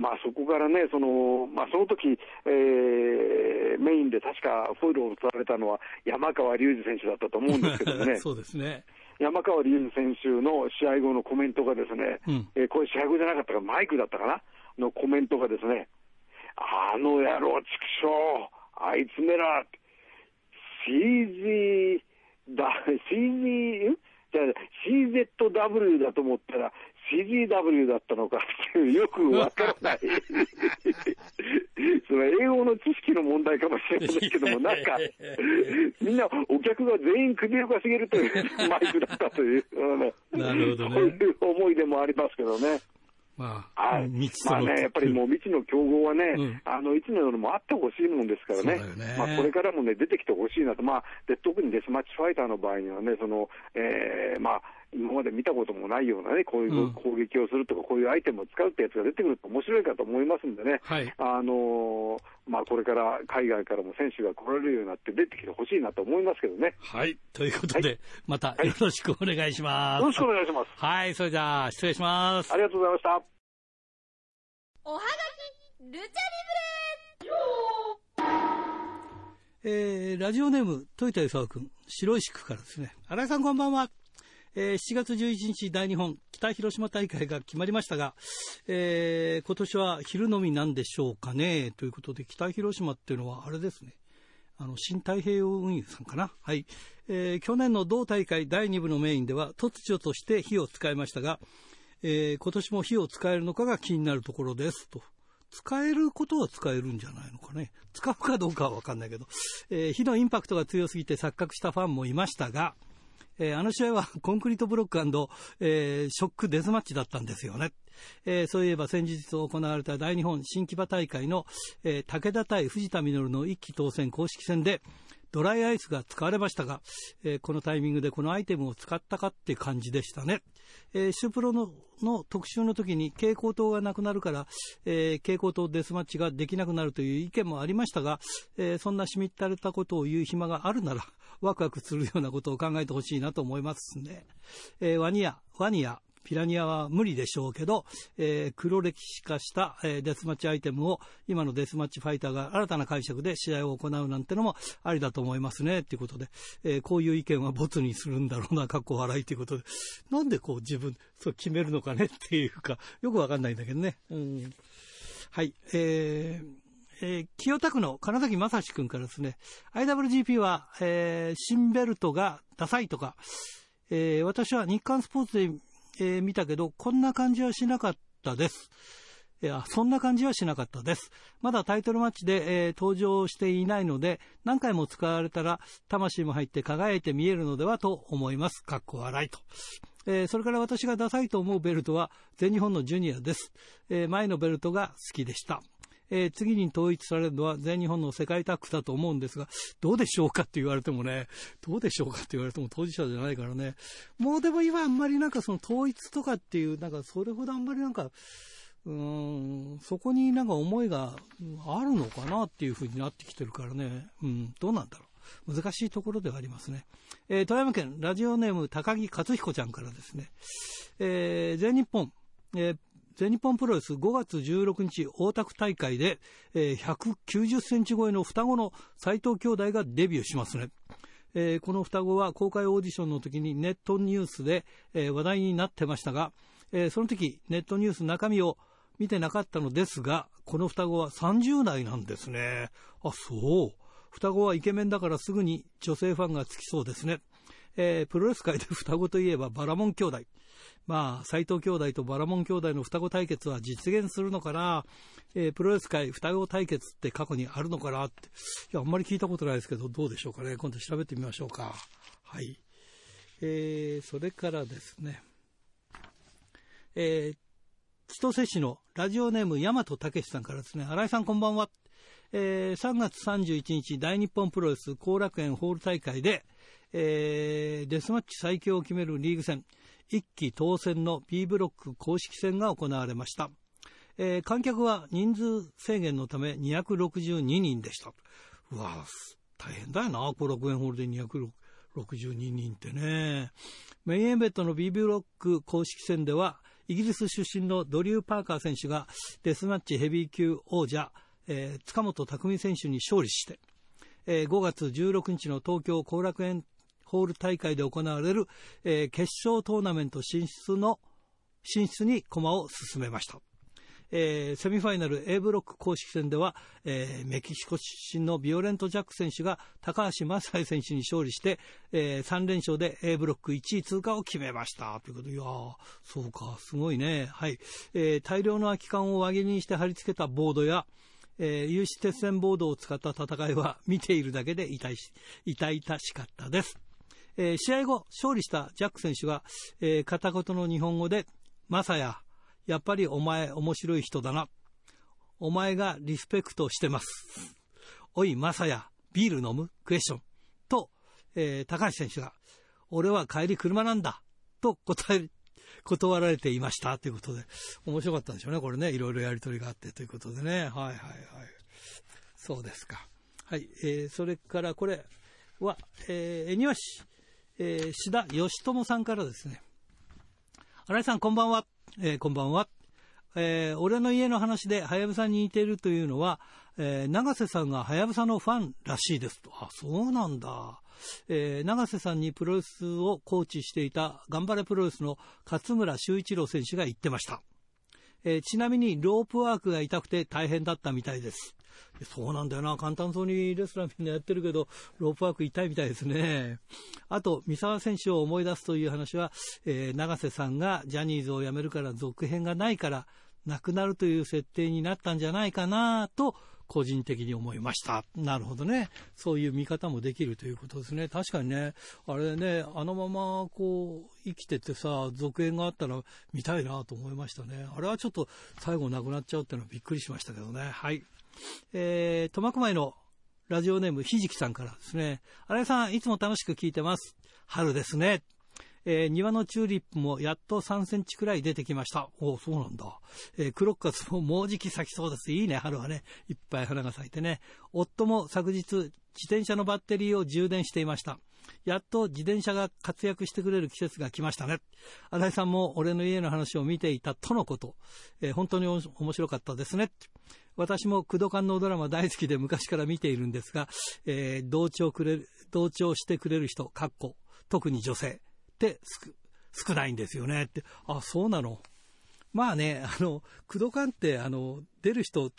まあ、そこからね、そのまあ、その時、えー、メインで確かフォイルを取られたのは山川隆二選手だったと思うんですけどね、そうですね。山川隆二選手の試合後のコメントがですね、うん、えー、これ試合後じゃなかったか、マイクだったかな、のコメントがですね、あの野郎、畜生、あいつめら、CZ だ、CZ、じゃ CZW だと思ったら、CGW だったのかっていう、よくわからない。その英語の知識の問題かもしれないですけども、なんか、みんなお客が全員首をかしげるというマイクだったという、なるほどね、そういう思い出もありますけどね。まあ、はい、まあね、やっぱりもう未知の競合はね、うん、あのいつのよりもあってほしいもんですからね、ね。まあ、これからもね、出てきてほしいなと、まあ、で特にデスマッチファイターの場合にはね、そのえー、まあ、今まで見たこともないようなね、こういう攻撃をするとか、こういうアイテムを使うってやつが出てくると面白いかと思いますんでね、はい、あのまあ、これから海外からも選手が来られるようになって出てきてほしいなと思いますけどね。はい、ということで、はい、またよろしくお願いします。よろしくお願いします。はい、それじゃあ、失礼します。ありがとうございました。おはがき、ルチャリブレえー、ラジオネーム、豊田勲君、白石区からですね。新井さんこんばんは。えー、7月11日大日本北広島大会が決まりましたが、えー、今年は昼飲みなんでしょうかねということで北広島っていうのはあれですねあの新太平洋運輸さんかな、はいえー、去年の同大会第2部のメインでは突如として火を使いましたが、えー、今年も火を使えるのかが気になるところですと。使えることは使えるんじゃないのかね。使うかどうかはわかんないけど、えー、火のインパクトが強すぎて錯覚したファンもいましたが、えー、あの試合は コンクリートブロック、えー、ショックデスマッチだったんですよね。えー、そういえば先日行われた大日本新木場大会の、えー、武田対藤田稔の一期当選公式戦で、ドライアイスが使われましたが、えー、このタイミングでこのアイテムを使ったかって感じでしたね。えー、シュプロのの特集の時に蛍光灯がなくなるから、えー、蛍光灯デスマッチができなくなるという意見もありましたが、えー、そんなしみったれたことを言う暇があるなら、ワクワクするようなことを考えてほしいなと思いますね。えー、ワニア、ワニア、ピラニアは無理でしょうけど、えー、黒歴史化した、えー、デスマッチアイテムを今のデスマッチファイターが新たな解釈で試合を行うなんてのもありだと思いますね、ということで、えー、こういう意見はボツにするんだろうな、かっこ笑いということで、なんでこう自分、そう決めるのかね？っていうか、よくわかんないんだけどね。うん。はい、えー、えー、清田区の金崎正史君からですね、IWGP は、えー、新ベルトがダサいとか、えー、私は日刊スポーツでえー、見たけど、こんな感じはしなかったです。いや、そんな感じはしなかったです。まだタイトルマッチで、えー、登場していないので、何回も使われたら、魂も入って輝いて見えるのではと思います。かっこ笑いと。えー、それから私がダサいと思うベルトは、全日本のジュニアです。えー、前のベルトが好きでした。えー、次に統一されるのは全日本の世界タッグだと思うんですが、どうでしょうかって言われてもね、どうでしょうかって言われても当事者じゃないからね。もうでも今あんまりなんかその統一とかっていう、なんかそれほどあんまりなんか、うーん、そこになんか思いがあるのかなっていうふうになってきてるからね。うん、どうなんだろう。難しいところではありますね。えー、富山県ラジオネーム高木克彦ちゃんからですね、えー、全日本、えー、全日本プロレス5月16日大田区大会で、えー、190センチ超えの双子の斎藤兄弟がデビューしますね。えー、この双子は公開オーディションの時にネットニュースで、えー、話題になってましたが、えー、その時ネットニュース中身を見てなかったのですが、この双子は30代なんですね。あ、そう。双子はイケメンだからすぐに女性ファンがつきそうですね。えー、プロレス界で双子といえばバラモン兄弟。まあ、斎藤兄弟とバラモン兄弟の双子対決は実現するのかな、えー、プロレス界双子対決って過去にあるのかなって、いや、あんまり聞いたことないですけど、どうでしょうかね？今度調べてみましょうか。はい。えー、それからですね、えー、千歳市のラジオネーム大和武さんからですね、新井さんこんばんは。えー、3月31日大日本プロレス後楽園ホール大会で、えー、デスマッチ最強を決めるリーグ戦、1期当選の B ブロック公式戦が行われました。えー、観客は人数制限のため262人でした。うわ大変だよな、後楽園ホールで262人ってね。メインイベントの B ブロック公式戦では、イギリス出身のドリュー・パーカー選手がデスマッチヘビー級王者、えー、塚本匠選手に勝利して、えー、5月16日の東京後楽園ホール大会で行われる、えー、決勝トーナメント進出の進出に駒を進めました。えー、セミファイナル A ブロック公式戦では、えー、メキシコ出身のビオレント・ジャック選手が高橋正也選手に勝利して、えー、3連勝で A ブロック1位通過を決めましたということでいやそうかすごいね、はいえー、大量の空き缶を輪切りにして貼り付けたボードやえー、有刺鉄線ボードを使った戦いは見ているだけで痛い痛々しかったです。えー、試合後、勝利したジャック選手が、えー、片言の日本語で、マサヤ、やっぱりお前面白い人だな。お前がリスペクトしてます。おい、マサヤ、ビール飲む？クエスチョン。と、えー、高橋選手が、俺は帰り車なんだ。と答え、断られていましたということで、面白かったんでしょうね、これね。いろいろやりとりがあってということでね。はいはいはい。そうですか。はい。えー、それからこれは、えー、恵庭市、えー、志田義友さんからですね。新井さん、こんばんは。えー、こんばんは。えー、俺の家の話で、はやぶさに似ているというのは、えー、永瀬さんがはやぶさのファンらしいですと。あ、そうなんだ。えー、永瀬さんにプロレスをコーチしていた、頑張れプロレスの勝村修一郎選手が言ってました。えー、ちなみに、ロープワークが痛くて大変だったみたいです。そうなんだよな。簡単そうにレスラーみんなやってるけど、ロープワーク痛いみたいですね。あと、三沢選手を思い出すという話は、えー、永瀬さんがジャニーズを辞めるから続編がないから、亡くなるという設定になったんじゃないかなと、個人的に思いました。なるほどね。そういう見方もできるということですね。確かにね、あれね、あのままこう、生きててさ、続編があったら見たいなと思いましたね。あれはちょっと最後なくなっちゃうっていうのはびっくりしましたけどね。はい。えー、苫小牧のラジオネームひじきさんからですね。新井さん、いつも楽しく聞いてます。春ですね。えー、庭のチューリップもやっと3センチくらい出てきました。おそうなんだ。えー、クロッカスももうじき咲きそうです。いいね、春はね。いっぱい花が咲いてね。夫も昨日、自転車のバッテリーを充電していました。やっと自転車が活躍してくれる季節が来ましたね。新井さんも俺の家の話を見ていたとのこと。えー、本当に面白かったですね。私も工藤館のドラマ大好きで昔から見ているんですが、えー、同調くれる、同調してくれる人、かっこ、特に女性って少ないんですよねって。あ、そうなの？まあね、あの、工藤館って、あの、出る人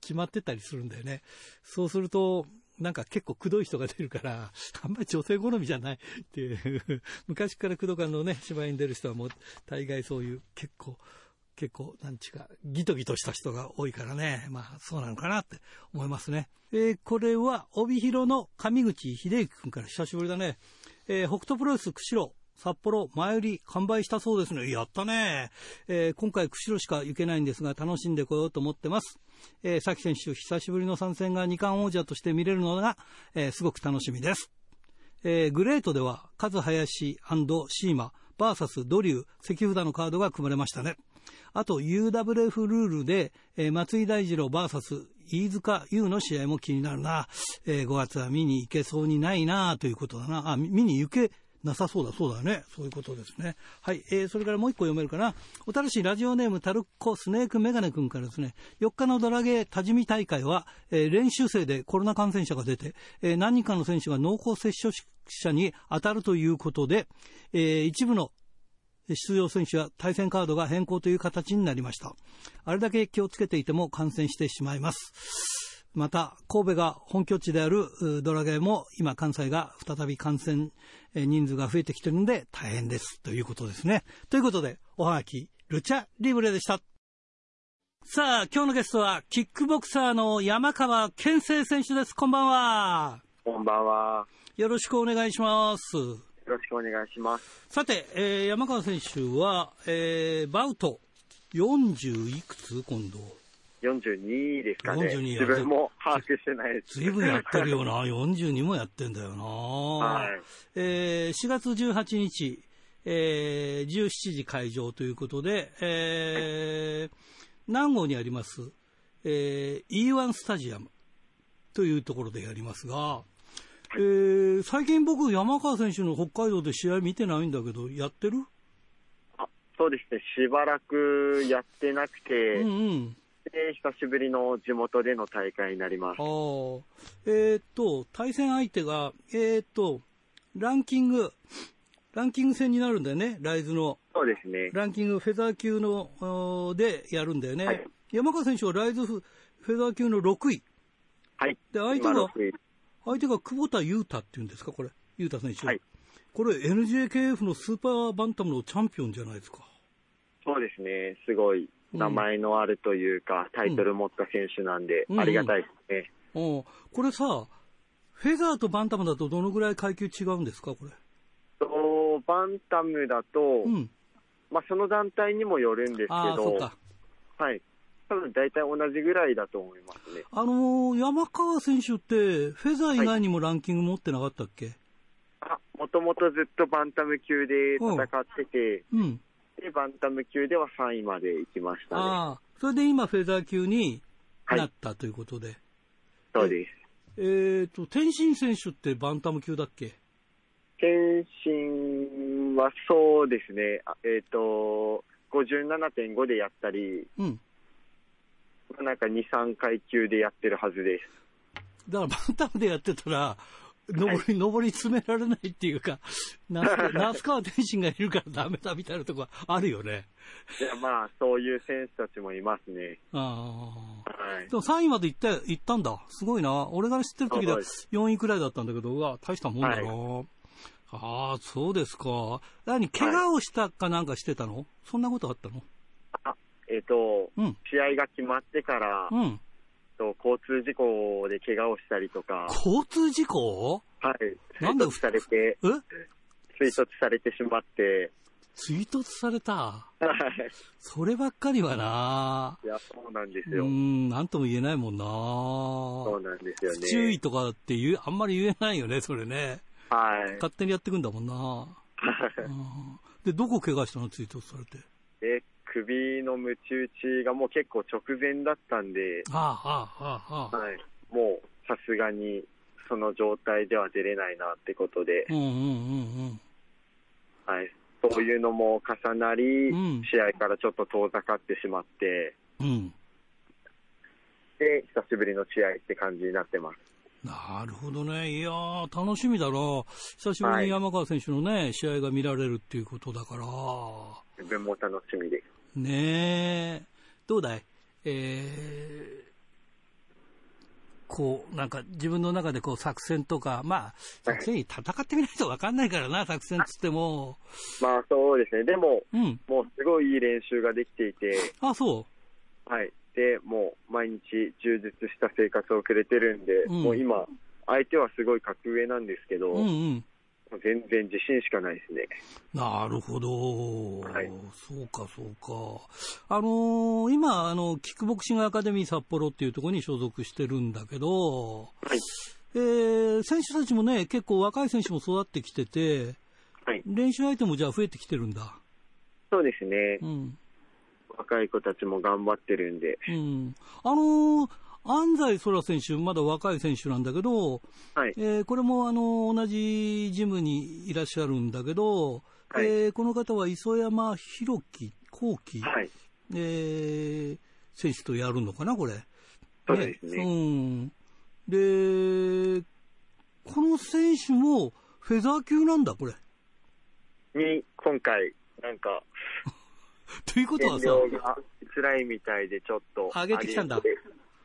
決まってたりするんだよね。そうすると、なんか結構くどい人が出るから、あんまり女性好みじゃないっていう、昔から工藤館のね、芝居に出る人はもう大概そういう結構、結構、なんちゅうか、ギトギトした人が多いからね、まあそうなのかなって思いますね。えー、これは、帯広の上口秀之君から久しぶりだね。えー、北斗プロレス釧路、札幌、前売り完売したそうですね。やったね。えー、今回釧路しか行けないんですが、楽しんでこようと思ってます。えー、崎選手、久しぶりの参戦が二冠王者として見れるのが、えー、すごく楽しみです。えー、グレートでは、カズハヤシシーマ、バーサスドリュー、関札のカードが組まれましたね。あと UWF ルールで、えー、松井大二郎 VS 飯塚優の試合も気になるな。えー、5月は見に行けそうにないなということだな。あ、見に行けなさそうだ、そうだね。そういうことですね。はい。えー、それからもう一個読めるかな。おたらしラジオネームタルッコスネークメガネ君からですね、4日のドラゲー多治見大会は、えー、練習生でコロナ感染者が出て、えー、何人かの選手が濃厚接触者に当たるということで、えー、一部の出場選手は対戦カードが変更という形になりました。あれだけ気をつけていても感染してしまいます。また、神戸が本拠地であるドラゲーも今関西が再び感染人数が増えてきてるので大変ですということですね。ということで、おはがき、ルチャリブレでした。さあ、今日のゲストは、キックボクサーの山川健生選手です。こんばんは。こんばんは。よろしくお願いします。よろしくお願いします。さて、えー、山川選手は、えー、バウト40いくつ今度？42ですかね。42自分も把握してないです。ずいぶんやってるよな。42もやってんだよな。はい。えー、4月18日、えー、17時会場ということで、えー、南郷にあります、えー、E1 スタジアムというところでやりますが、えー、最近僕、山川選手の北海道で試合見てないんだけど、やってる？あそうですね、しばらくやってなくて、うんうん、で久しぶりの地元での大会になります。あえー、っと、対戦相手が、えー、っと、ランキング、ランキング戦になるんだよね、ライズの。そうですね。ランキング、フェザー級の、でやるんだよね。はい、山川選手はライズフェザー級の6位。はい。で、相手が、相手が久保田裕太っていうんですか、これ。裕太選手。はい。これ NJKF のスーパーバンタムのチャンピオンじゃないですか。そうですね。すごい名前のあるというか、タイトル持った選手なんで、ありがたいですね。うん、これさ、フェザーとバンタムだとどのぐらい階級違うんですか、これ。とバンタムだと、うん、まあ、その団体にもよるんですけど、はい。多分大体同じぐらいだと思いますね。あのー、山川選手って、フェザー以外にもランキング持ってなかったっけ、はい、あ、もともとずっとバンタム級で戦ってて、うん、で、バンタム級では3位まで行きましたね。ああ、それで今、フェザー級になったということで。はい、そうです。えっ、ー、と、天心選手ってバンタム級だっけ？天心はそうですね、えっ、ー、と、57.5でやったり、うん、なんか2、3階級でやってるはずです。だからバンタムでやってたら、上り、上り詰められないっていうか、那須川天心がいるからダメだみたいなとこあるよね。いや、まあ、そういう選手たちもいますね。ああ。はい。でも3位まで行って、行ったんだ。すごいな。俺が知ってる時では4位くらいだったんだけど、うわ、大したもんだな。はい、ああ、そうですか。何、怪我をしたかなんかしてたの、はい、そんなことあったの？あ、えと、うん、試合が決まってから、うん。と、交通事故で怪我をしたりとか。交通事故？はい。なんで？追突されて、追突されてしまって。追突された？はい。そればっかりはないや、そうなんですよ。うん、なんとも言えないもんなそうなんですよね。注意とかって言う、あんまり言えないよね、それね。はい。勝手にやってくんだもんなはい。で、どこ怪我したの追突されて？え、首のムチ打ちがもう結構直前だったんで、はあはあはあ、はい、もうさすがにその状態では出れないなってことで、うんうんうんうんはい、そういうのも重なり、うん、試合からちょっと遠ざかってしまって、うん、で、久しぶりの試合って感じになってます。なるほどね。いやー、楽しみだな。久しぶりに山川選手のね、はい、試合が見られるっていうことだから。自分も楽しみです。ねえ。どうだい？えー、こう、なんか自分の中でこう作戦とか、まあ、作戦に戦ってみないと分かんないからな、作戦つっても。まあそうですね。でも、うん、もうすごいいい練習ができていて。あ、そうはい。で、もう毎日充実した生活を送れてるんで、うん、もう今、相手はすごい格上なんですけど、うんうん、全然自信しかないですね。なるほど。はい、そうか、そうか。あのー、今、あの、キックボクシングアカデミー札幌っていうところに所属してるんだけど、はい。えー、選手たちもね、結構若い選手も育ってきてて、はい。練習相手もじゃあ増えてきてるんだ。そうですね。うん。若い子たちも頑張ってるんで。うん。あのー安西空選手、まだ若い選手なんだけど、はいえー、これもあの同じジムにいらっしゃるんだけど、はい、えー、この方は磯山弘樹、幸輝、はいえー、選手とやるのかな、これ。そうですね。うん、で、この選手もフェザー級なんだ、これ。に、今回、なんか、ということはさ、辛いみたいで、ちょっと。上げてきたんだ。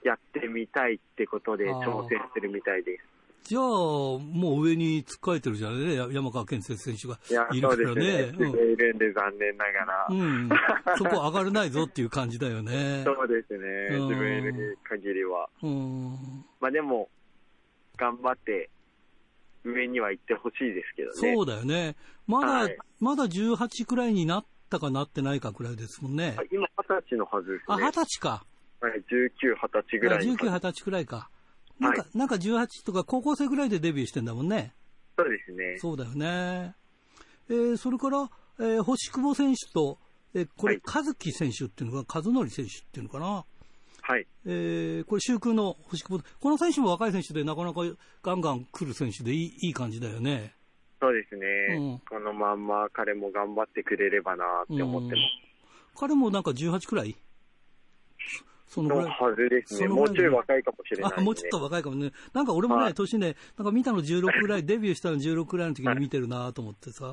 やってみたいってことで挑戦するみたいです。じゃあ、もう上に突っかえてるじゃないね、山川健生選手がいるからね。いや、そうですね。うん、いるんで残念ながら。うん。そこ上がれないぞっていう感じだよね。そうですね。自分いる限りは。うん。まあでも、頑張って上には行ってほしいですけどね。そうだよね。まだ、はい、まだ18くらいになったかなってないかくらいですもんね。今、二十歳のはずですね。あ、二十歳か。はい、19、20歳ぐらい。19、20歳ぐらいか。なんか、はい、なんか18とか高校生ぐらいでデビューしてんだもんね。そうですね。そうだよね。えー、それから、えー、星久保選手と、えー、これ、和樹選手っていうのか、和則選手っていうのかな。はい。えー、これ、周空の星久保。この選手も若い選手で、なかなかガンガン来る選手でいいいい感じだよね。そうですね、うん、このまんま彼も頑張ってくれればなって思ってます。彼もなんか18くらい？そのはずですね。もうちょい若いかもしれない、ね、あ、もうちょっと若いかもね。なんか俺もね、年ね、なんか見たの16くらい、デビューしたの16くらいの時に見てるなと思ってさ。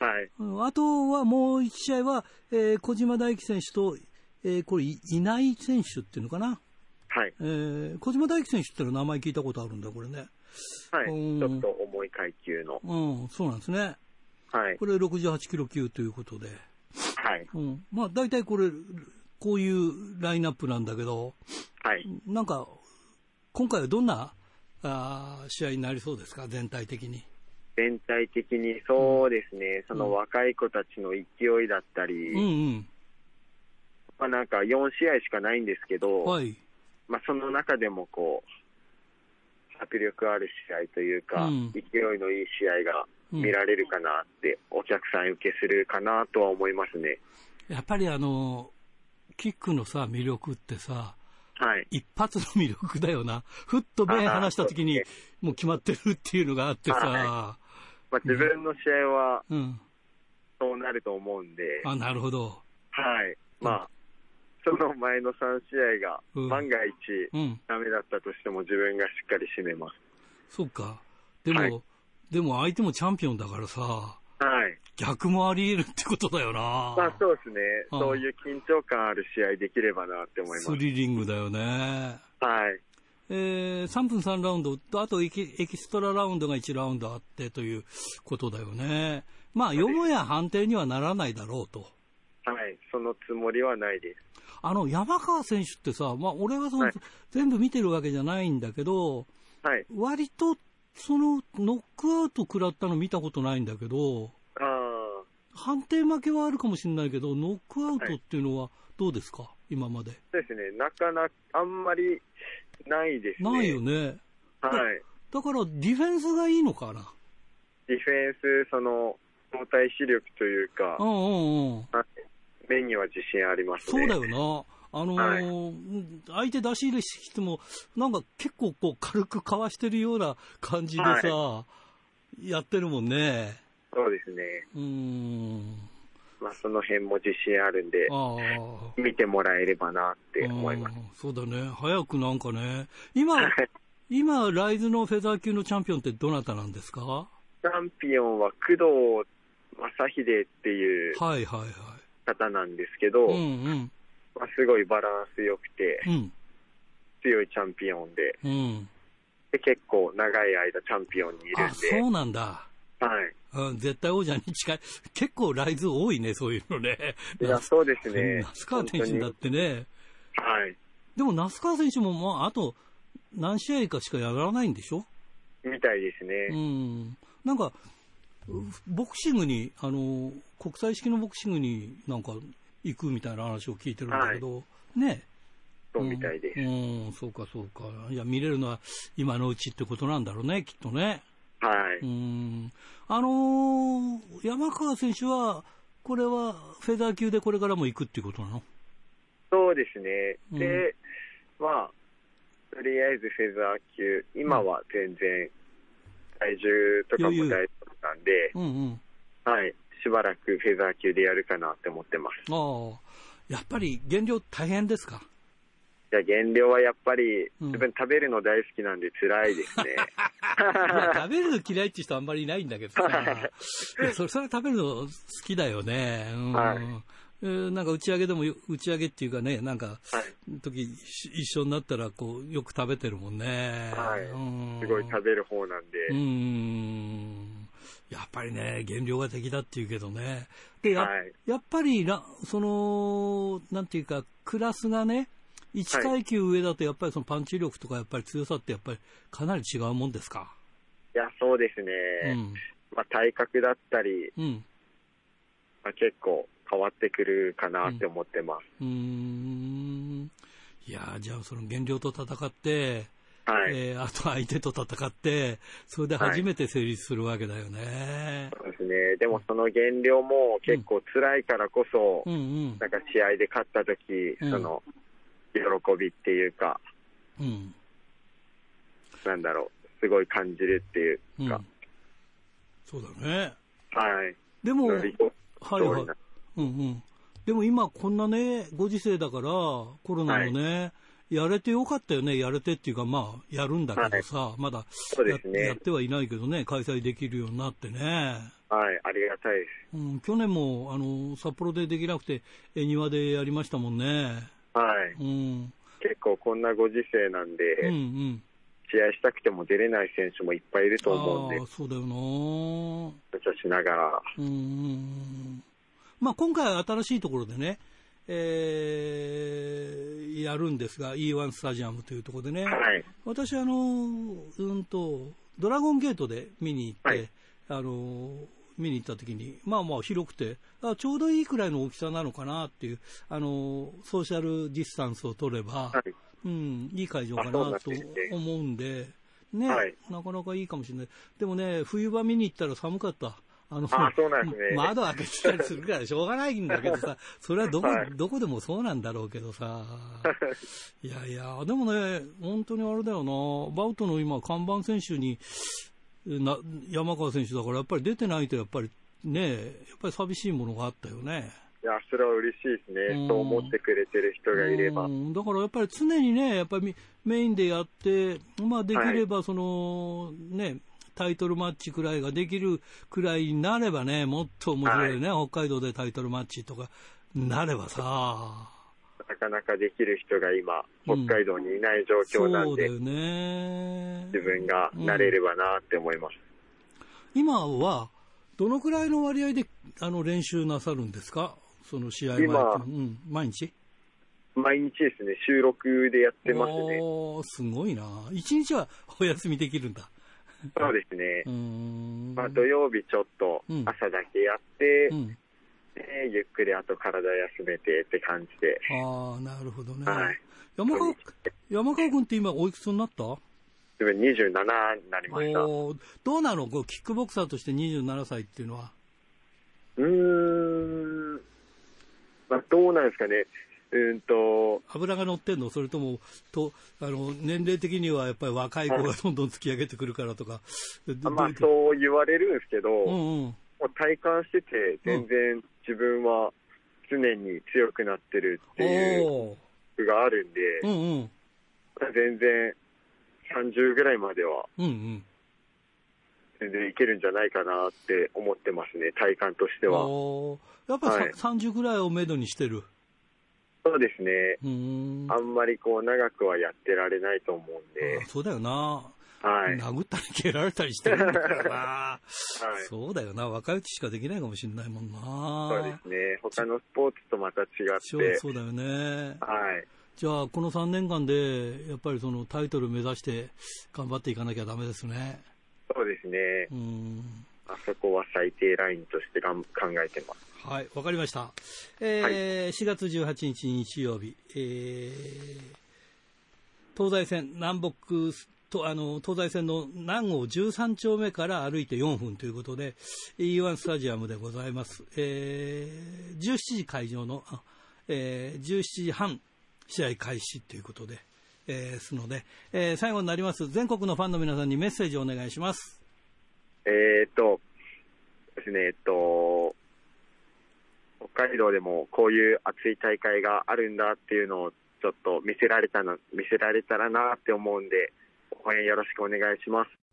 はい。あとはもう1試合は、えー、小島大輝選手と、えー、これ、いない選手っていうのかな。はい。えー、小島大輝選手っての名前聞いたことあるんだ、これね。はい。ちょっと重い階級の。うん、そうなんですね。はい。これ68キロ級ということで。はい。うん。まあ、大体これ、こういうラインナップなんだけど、はい。なんか、今回はどんなあ試合になりそうですか、全体的に。全体的にそうですね、うん、その若い子たちの勢いだったり、うんうん、まあ、なんか4試合しかないんですけど、はい。まあ、その中でもこう迫力ある試合というか、うん、勢いのいい試合が見られるかなって、お客さん受けするかなとは思いますね。やっぱりあのキックのさ魅力ってさ、はい、一発の魅力だよな、ふっと目離したときに、もう決まってるっていうのがあってさ、はい、まあ、自分の試合は、そうなると思うんで、あなるほど、はい、まあ、その前の3試合が万が一、だめだったとしても、自分がしっかり締めます。そうか、でも、はい、でも相手もチャンピオンだからさ、はい、逆もあり得るってことだよな。まあそうですね。そういう緊張感ある試合できればなって思います。スリリングだよね。はい。えー、3分3ラウンドと、あとエキエキストララウンドが1ラウンドあってということだよね。まあ、よもや判定にはならないだろうと。はい、そのつもりはないです。あの、山川選手ってさ、まあ、俺はその、はい、全部見てるわけじゃないんだけど、はい、割と、その、ノックアウト食らったの見たことないんだけど、判定負けはあるかもしれないけど、ノックアウトっていうのはどうですか、はい、今まで。ですね、なかなか、あんまりないですね。ないよね。はい。だから、ディフェンスがいいのかな？ディフェンス、その、交代視力というか、うんうんうん。面には自信ありますね。そうだよな。あのーはい、相手出し入れしても、なんか結構こう軽くかわしてるような感じでさ、はい、やってるもんね。そうですね。うん。まあ、その辺も自信あるんで、見てもらえればなって思います。そうだね。早くなんかね。今、今、ライズのフェザー級のチャンピオンってどなたなんですか？チャンピオンは工藤正秀っていう方なんですけど、まあ、すごいバランス良くて、うん、強いチャンピオンでうん、で、結構長い間チャンピオンにいるんで。あ、そうなんだ。はい。うん、絶対王者に近い。結構ライズ多いね、そういうのね。いや、そうですね。那須川選手だってね。はい。でも、那須川選手も、まあ、あと、何試合かしかやらないんでしょ？みたいですね。うん。なんか、ボクシングに、あの、国際式のボクシングになんか行くみたいな話を聞いてるんだけど、はい、ね。そうみたいです、うん。うん、そうかそうか。いや、見れるのは今のうちってことなんだろうね、きっとね。はい。うん。あのー、山川選手は、これはフェザー級でこれからも行くっていうことなの？そうですね。で、うん、まあ、とりあえずフェザー級、今は全然、体重とかも大丈夫なんで、うんうん、はい、しばらくフェザー級でやるかなって思ってます。ああ、やっぱり減量大変ですか？いや、減量はやっぱり、自分食べるの大好きなんで辛いですね。食べるの嫌いって人あんまりいないんだけどさ。それ、それ食べるの好きだよね。うん、はいえー、なんか打ち上げでも、打ち上げっていうかね、なんか、はい、時一緒になったら、こう、よく食べてるもんね。はい。うん、すごい食べる方なんで。うん。やっぱりね、減量が敵だっていうけどね。で、やはい、やっぱりその、なんていうか、クラスがね、1階級上だとやっぱりそのパンチ力とかやっぱり強さってやっぱりかなり違うもんですか？いや、そうですね。うん、まあ、体格だったり、うん、まあ、結構変わってくるかなって思ってます。うん、ん。いいやじゃあその減量と戦って、はい、えー、あと相手と戦って、それで初めて成立するわけだよね。はい、そうですね。でもその減量も結構辛いからこそ、うんうん、なんか試合で勝った時、うん、その、喜びっていうか、うん、なんだろう、すごい感じるっていうか。うん、そうだね。はい。でも、はいはい。うんうん。でも今こんなね、ご時世だから、コロナのね、はいやれてよかったよね、やれてっていうか、まあ、やるんだけどさ、はい、まだや、ね、やってはいないけどね、開催できるようになってね。はい、ありがたいです。うん、去年も、あの、札幌でできなくて、え庭でやりましたもんね。はい。うん。結構こんなご時世なんで、うんうん。試合したくても出れない選手もいっぱいいると思うんで。あそうだよなしながら。うんうん。まあ、今回は新しいところでね、えー、やるんですが、E1 スタジアムというところでね、はい、私あの、うんと、ドラゴンゲートで見に行って、はい、あの見に行った時に、まあまあ広くてあ、ちょうどいいくらいの大きさなのかなっていう、あのソーシャルディスタンスを取れば、はい、うん、いい会場かなと思うんで、ね、はい、なかなかいいかもしれない。でもね、冬場見に行ったら寒かった。あの、あそうなんですね。窓開けてたりするからしょうがないんだけどさ、それはどこ、はい、どこでもそうなんだろうけどさ。いやいや、でもね、本当にあれだよな、バウトの今、看板選手に、な山川選手だから、やっぱり出てないと、やっぱりね、やっぱり寂しいものがあったよね。いや、それは嬉しいですね。そう思ってくれてる人がいれば。だからやっぱり常にね、やっぱりメインでやって、まあできればその、はい、ね、タイトルマッチくらいができるくらいになればね、もっと面白いね、はい、北海道でタイトルマッチとかなればさ。なかなかできる人が今、北海道にいない状況なんで、うん、そうだよね自分がなれればなって思います。うん、今は、どのくらいの割合であの練習なさるんですか、その試合前今、うん、毎日？毎日ですね、収録でやってますね。おすごいな。一日はお休みできるんだ。そうですね。まあ、土曜日ちょっと朝だけやって、うん、でゆっくりあと体休めてって感じで。ああ、なるほどね。はい、山川山川君って今おいくつになった？自分27になりました。どうなの？こうキックボクサーとして27歳っていうのは。うーん、まあ、どうなんですかね。うんと油が乗ってんの？それともとあの年齢的にはやっぱり若い子がどんどん突き上げてくるからとか、まあ、そう言われるんですけど、うんうん、体感してて全然自分は常に強くなってるっていうのがあるんで、うんうん、全然30ぐらいまでは、全然いけるんじゃないかなって思ってますね、体感としては。やっぱ、はい、30ぐらいをめどにしてるそうですね。あんまりこう長くはやってられないと思うんで。そうだよな。はい。殴ったり蹴られたりしてるんだからな。はい。そうだよな。若いうちしかできないかもしれないもんな。そうですね。他のスポーツとまた違って。そうだよね。はい。じゃあ、この3年間で、やっぱりそのタイトル目指して頑張っていかなきゃだめですね。そうですね。うん。あそこは最低ラインとしてがん考えてます。はい、わかりました。えー、はい、4月18日日曜日、えー、東西線南北とあの東西線の南郷13丁目から歩いて4分ということで E1 スタジアムでございます、えー、17時会場の、えー、17時半試合開始ということで、えー、ですので、えー、最後になります全国のファンの皆さんにメッセージをお願いします。えー、っとですねえっと北海道でもこういう熱い大会があるんだっていうのをちょっと見せられたの見せられたらなって思うんで応援よろしくお願いします。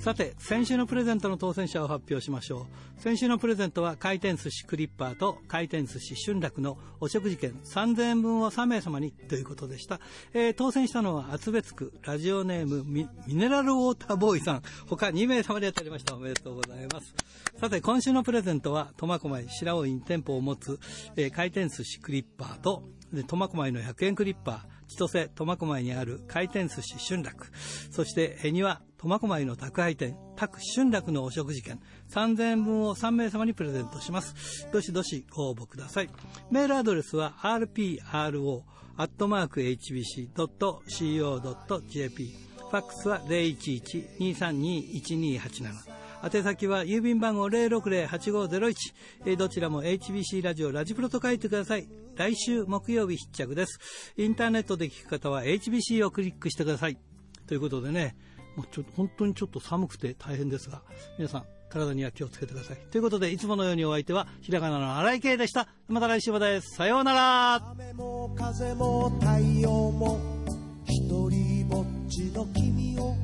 さて、先週のプレゼントの当選者を発表しましょう。先週のプレゼントは回転寿司クリッパーと回転寿司春楽のお食事券3000円分を3名様にということでした。えー、当選したのは厚別区ラジオネームミネラルウォーターボーイさん。他2名様でやっておりました。おめでとうございます。さて、今週のプレゼントは苫小牧白尾イン店舗を持つ、えー、回転寿司クリッパーと苫小牧の100円クリッパー千歳苫小牧にある回転寿司春楽。そして絵には苫小牧の宅配店、宅春楽のお食事券3000円分を3名様にプレゼントします。どしどしご応募ください。メールアドレスは rpro.hbc.co.jp ファックスは011-232-1287宛先は郵便番号060-8501、えどちらも HBC ラジオラジプロと書いてください。来週木曜日必着です。インターネットで聞く方は HBC をクリックしてください。ということでね、もうちょっと本当にちょっと寒くて大変ですが、皆さん体には気をつけてください。ということで、いつものようにお相手は、ひらがなの荒井圭でした。また来週まです。さようなら。雨も風も太陽も、一人ぼっちの君を、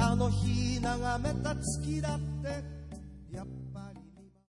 あの日眺めた月だって、